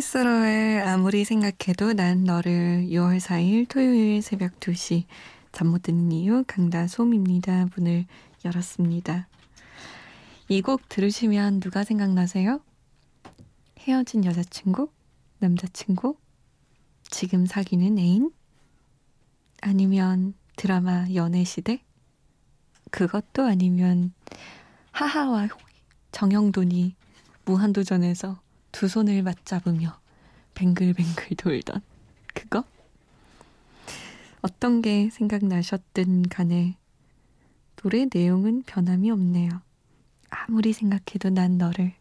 스위스로의 아무리 생각해도 난 너를 6월 4일 토요일 새벽 2시 잠 못 드는 이유 강다솜입니다. 문을 열었습니다. 이 곡 들으시면 누가 생각나세요? 헤어진 여자친구? 남자친구? 지금 사귀는 애인? 아니면 드라마 연애시대? 그것도 아니면 하하와 정영돈이 무한도전에서 두 손을 맞잡으며 뱅글뱅글 돌던 그거? 어떤 게 생각나셨든 간에 노래 내용은 변함이 없네요. 아무리 생각해도 난 너를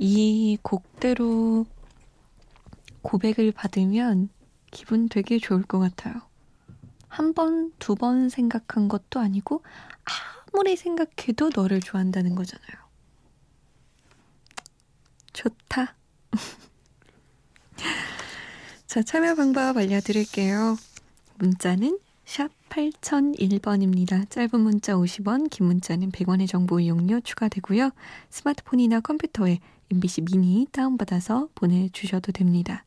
이 곡대로 고백을 받으면 기분 되게 좋을 것 같아요. 한 번, 두 번 생각한 것도 아니고 아무리 생각해도 너를 좋아한다는 거잖아요. 좋다. 자, 참여 방법 알려드릴게요. 문자는 샵 8001번입니다. 짧은 문자 50원, 긴 문자는 100원의 정보 이용료 추가되고요. 스마트폰이나 컴퓨터에 MBC 미니 다운받아서 보내주셔도 됩니다.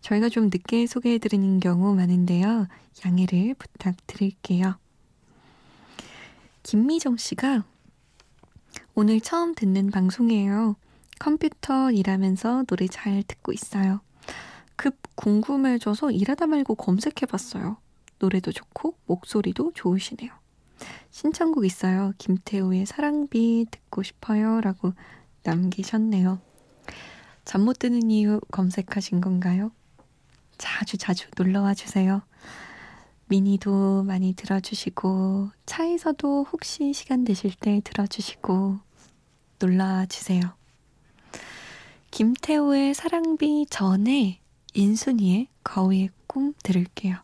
저희가 좀 늦게 소개해드리는 경우 많은데요. 양해를 부탁드릴게요. 김미정 씨가 오늘 처음 듣는 방송이에요. 컴퓨터 일하면서 노래 잘 듣고 있어요. 급 궁금해져서 일하다 말고 검색해봤어요. 노래도 좋고 목소리도 좋으시네요. 신청곡 있어요. 김태우의 사랑비 듣고 싶어요. 라고 남기셨네요. 잠 못 드는 이유 검색하신 건가요? 자주 자주 놀러와 주세요. 미니도 많이 들어주시고, 차에서도 혹시 시간 되실 때 들어주시고, 놀러와 주세요. 김태우의 사랑비 전에 인순이의 거위의 꿈 들을게요.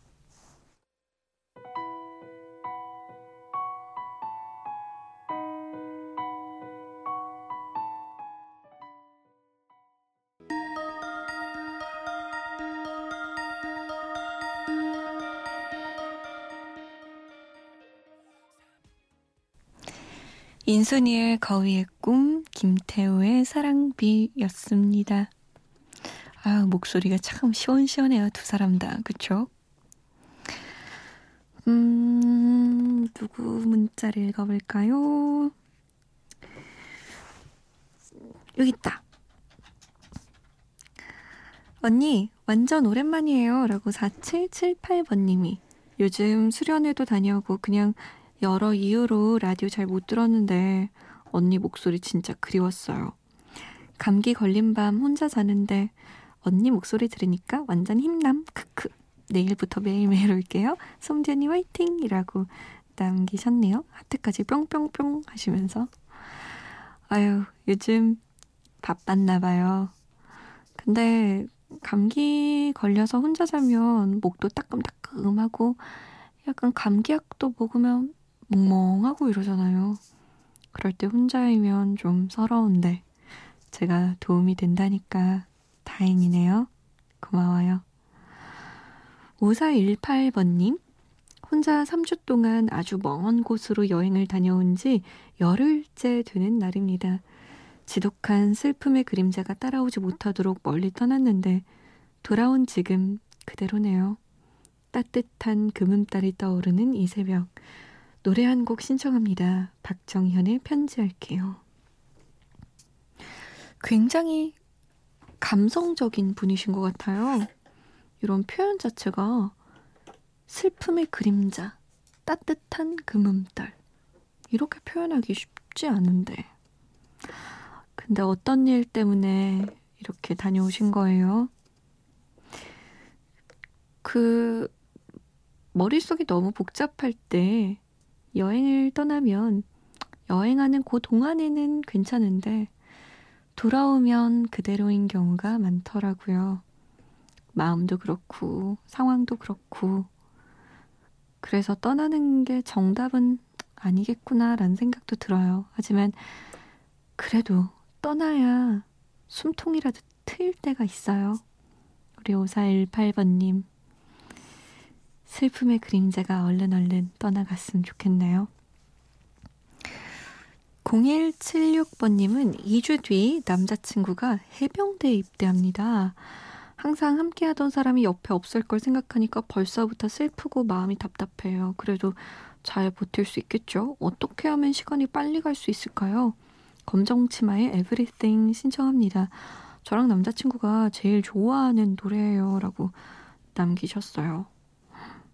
인순이의 거위의 꿈, 김태우의 사랑비였습니다. 아 목소리가 참 시원시원해요. 두 사람 다. 그쵸? 음, 누구 문자를 읽어볼까요? 여기 있다. 언니, 완전 오랜만이에요. 라고 4778번님이 요즘 수련회도 다녀오고 그냥 여러 이유로 라디오 잘 못 들었는데 언니 목소리 진짜 그리웠어요. 감기 걸린 밤 혼자 자는데 언니 목소리 들으니까 완전 힘남 크크 내일부터 매일매일 올게요. 송jen이 화이팅! 이라고 남기셨네요. 하트까지 뿅뿅뿅 하시면서 아유 요즘 바빴나 봐요. 근데 감기 걸려서 혼자 자면 목도 따끔따끔하고 약간 감기약도 먹으면 멍멍하고 이러잖아요. 그럴 때 혼자이면 좀 서러운데 제가 도움이 된다니까 다행이네요. 고마워요. 5418번님, 혼자 3주 동안 아주 먼 곳으로 여행을 다녀온 지 열흘째 되는 날입니다. 지독한 슬픔의 그림자가 따라오지 못하도록 멀리 떠났는데 돌아온 지금 그대로네요. 따뜻한 금음달이 떠오르는 이 새벽. 노래 한 곡 신청합니다. 박정현의 편지할게요. 굉장히 감성적인 분이신 것 같아요. 이런 표현 자체가 슬픔의 그림자, 따뜻한 금음달. 이렇게 표현하기 쉽지 않은데. 근데 어떤 일 때문에 이렇게 다녀오신 거예요? 그, 머릿속이 너무 복잡할 때 여행을 떠나면 여행하는 그 동안에는 괜찮은데 돌아오면 그대로인 경우가 많더라고요. 마음도 그렇고, 상황도 그렇고. 그래서 떠나는 게 정답은 아니겠구나라는 생각도 들어요. 하지만, 그래도 떠나야 숨통이라도 트일 때가 있어요. 우리 5418번님. 슬픔의 그림자가 얼른 얼른 떠나갔으면 좋겠네요. 0176번님은 2주 뒤 남자친구가 해병대에 입대합니다. 항상 함께 하던 사람이 옆에 없을 걸 생각하니까 벌써부터 슬프고 마음이 답답해요. 그래도 잘 버틸 수 있겠죠? 어떻게 하면 시간이 빨리 갈 수 있을까요? 검정 치마의 Everything 신청합니다. 저랑 남자친구가 제일 좋아하는 노래예요. 라고 남기셨어요.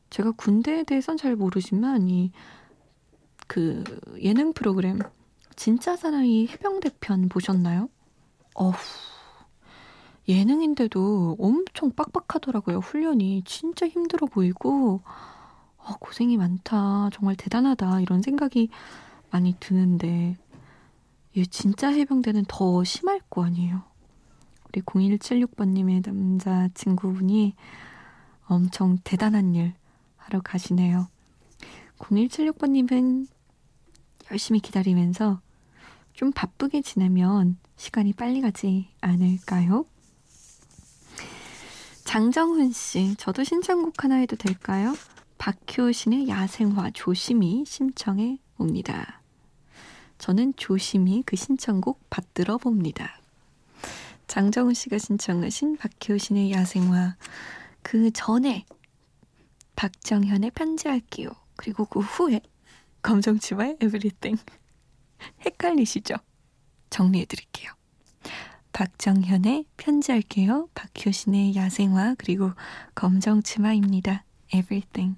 제가 군대에 대해선 잘 모르지만, 이, 그, 예능 프로그램, 진짜 사나이 해병대 편 보셨나요? 어후. 예능인데도 엄청 빡빡하더라고요. 훈련이 진짜 힘들어 보이고, 아, 고생이 많다. 정말 대단하다. 이런 생각이 많이 드는데, 이 진짜 해병대는 더 심할 거 아니에요. 우리 0176번님의 남자친구분이 엄청 대단한 일 하러 가시네요. 0176번님은 열심히 기다리면서 좀 바쁘게 지내면 시간이 빨리 가지 않을까요? 장정훈 씨, 저도 신청곡 하나 해도 될까요? 박효신의 야생화 조심히 신청해 옵니다. 저는 조심히 그 신청곡 받들어 봅니다. 장정훈 씨가 신청하신 박효신의 야생화 그 전에 박정현의 편지할게요. 그리고 그 후에 검정치마의 에브리띵 헷갈리시죠? 정리해 드릴게요. 박정현의 편지할게요. 박효신의 야생화 그리고 검정치마입니다. Everything.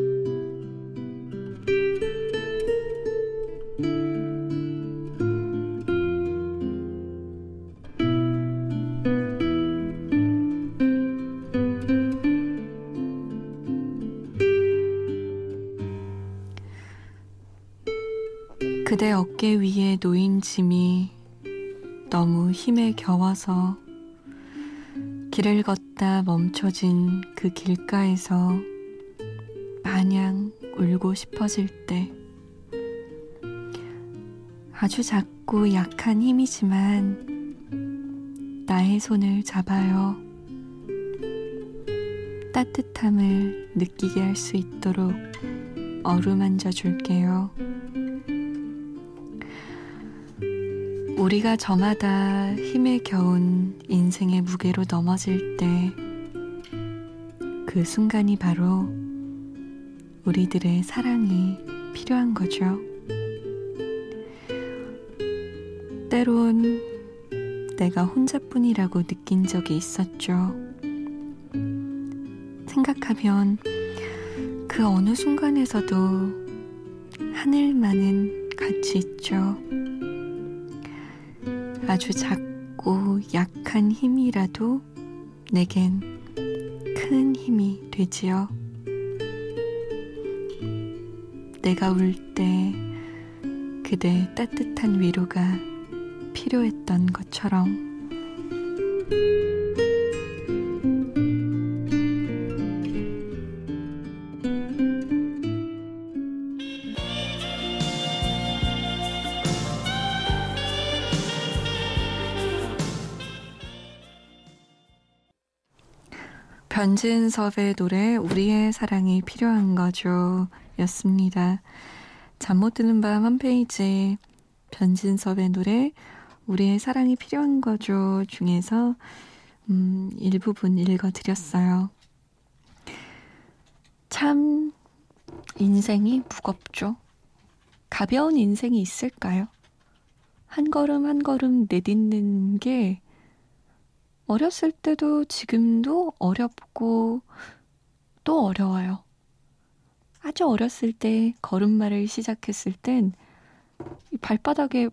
그대 어깨 위에 놓인 짐이 너무 힘에 겨워서 길을 걷다 멈춰진 그 길가에서 마냥 울고 싶어질 때 아주 작고 약한 힘이지만 나의 손을 잡아요. 따뜻함을 느끼게 할 수 있도록 어루만져 줄게요. 우리가 저마다 힘에 겨운 인생의 무게로 넘어질 때 그 순간이 바로 우리들의 사랑이 필요한 거죠. 때론 내가 혼자뿐이라고 느낀 적이 있었죠. 생각하면 그 어느 순간에서도 하늘만은 같이 있죠. 아주 작고 약한 힘이라도 내겐 큰 힘이 되지요. 내가 울 때 그대 따뜻한 위로가 필요했던 것처럼 변진섭의 노래 우리의 사랑이 필요한 거죠 였습니다. 잠 못 드는 밤한 페이지 변진섭의 노래 우리의 사랑이 필요한 거죠 중에서 음, 일부분 읽어드렸어요. 참 인생이 무겁죠. 가벼운 인생이 있을까요? 한 걸음 한 걸음 내딛는 게 어렸을 때도 지금도 어렵고 또 어려워요. 아주 어렸을 때 걸음마를 시작했을 땐 발바닥에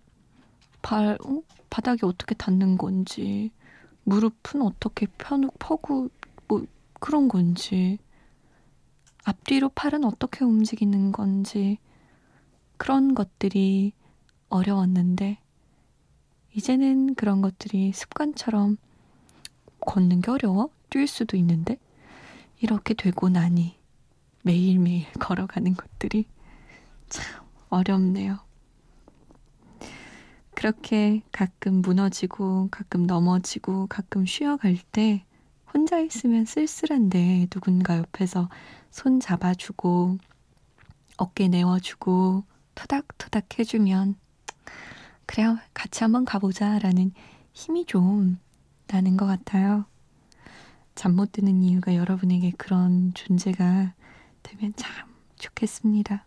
발, 어? 바닥이 어떻게 닿는 건지, 무릎은 어떻게 펴고, 퍼고, 뭐, 그런 건지, 앞뒤로 팔은 어떻게 움직이는 건지, 그런 것들이 어려웠는데, 이제는 그런 것들이 습관처럼 걷는 게 어려워? 뛸 수도 있는데? 이렇게 되고 나니 매일매일 걸어가는 것들이 참 어렵네요. 그렇게 가끔 무너지고 가끔 넘어지고 가끔 쉬어갈 때 혼자 있으면 쓸쓸한데 누군가 옆에서 손 잡아주고 어깨 내워주고 토닥토닥 해주면 그래 같이 한번 가보자 라는 힘이 좀 나는 것 같아요. 잠 못 드는 이유가 여러분에게 그런 존재가 되면 참 좋겠습니다.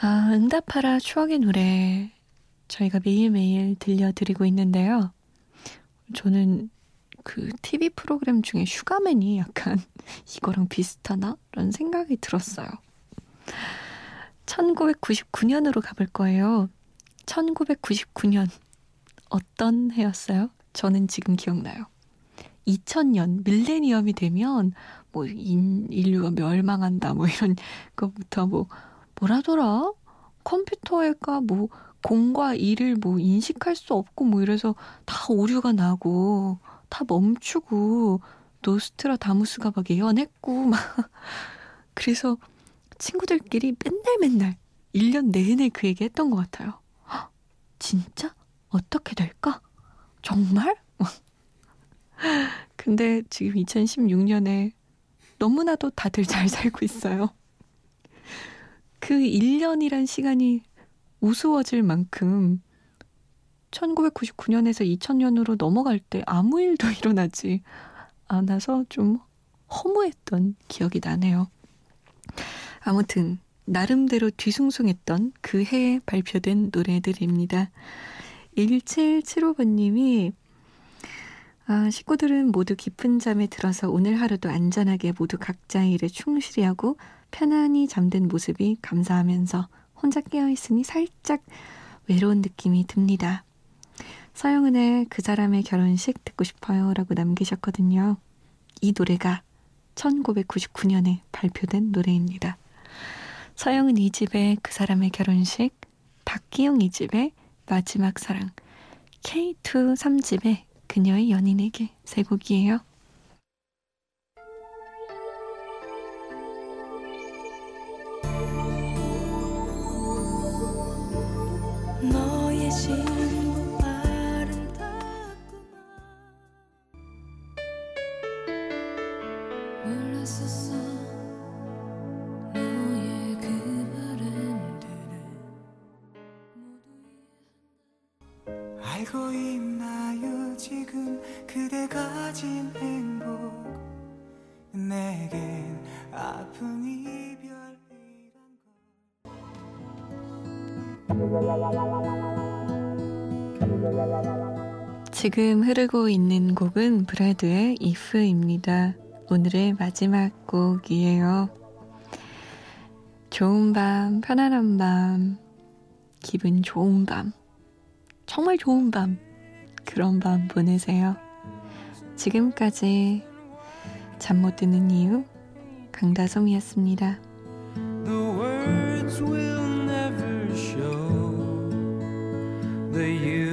아, 응답하라 추억의 노래 저희가 매일매일 들려드리고 있는데요. 저는 그 TV 프로그램 중에 슈가맨이 약간 이거랑 비슷하나? 라는 생각이 들었어요. 1999년으로 가볼 거예요. 1999년 어떤 해였어요? 저는 지금 기억나요. 2000년 밀레니엄이 되면 뭐 인, 인류가 멸망한다 뭐 이런 것부터 뭐 뭐라더라? 컴퓨터가 뭐 공과 일을 뭐 인식할 수 없고 뭐 이래서 다 오류가 나고 다 멈추고 노스트라 다무스가 막 예언했고 막 그래서 친구들끼리 맨날 맨날 1년 내내 그 얘기 했던 것 같아요. 진짜? 어떻게 될까? 정말? 근데 지금 2016년에 너무나도 다들 잘 살고 있어요. 그 1년이란 시간이 우스워질 만큼 1999년에서 2000년으로 넘어갈 때 아무 일도 일어나지 않아서 좀 허무했던 기억이 나네요. 아무튼 나름대로 뒤숭숭했던 그 해에 발표된 노래들입니다. 1775번님이 아, 식구들은 모두 깊은 잠에 들어서 오늘 하루도 안전하게 모두 각자의 일에 충실히 하고 편안히 잠든 모습이 감사하면서 혼자 깨어있으니 살짝 외로운 느낌이 듭니다. 서영은의 그 사람의 결혼식 듣고 싶어요 라고 남기셨거든요. 이 노래가 1999년에 발표된 노래입니다. 서영은 2집의 그 사람의 결혼식, 박기영 2집의 마지막 사랑, K2 3집의 그녀의 연인에게 세 곡이에요. 알고 있나요 지금 그대 가 진 행복 내겐 아픈 이별이란 지금 흐르고 있는 곡은 브래드의 If입니다. 오늘의 마지막 곡이에요. 좋은 밤, 편안한 밤, 기분 좋은 밤, 정말 좋은 밤, 그런 밤 보내세요. 지금까지 잠 못 드는 이유 강다솜이었습니다. The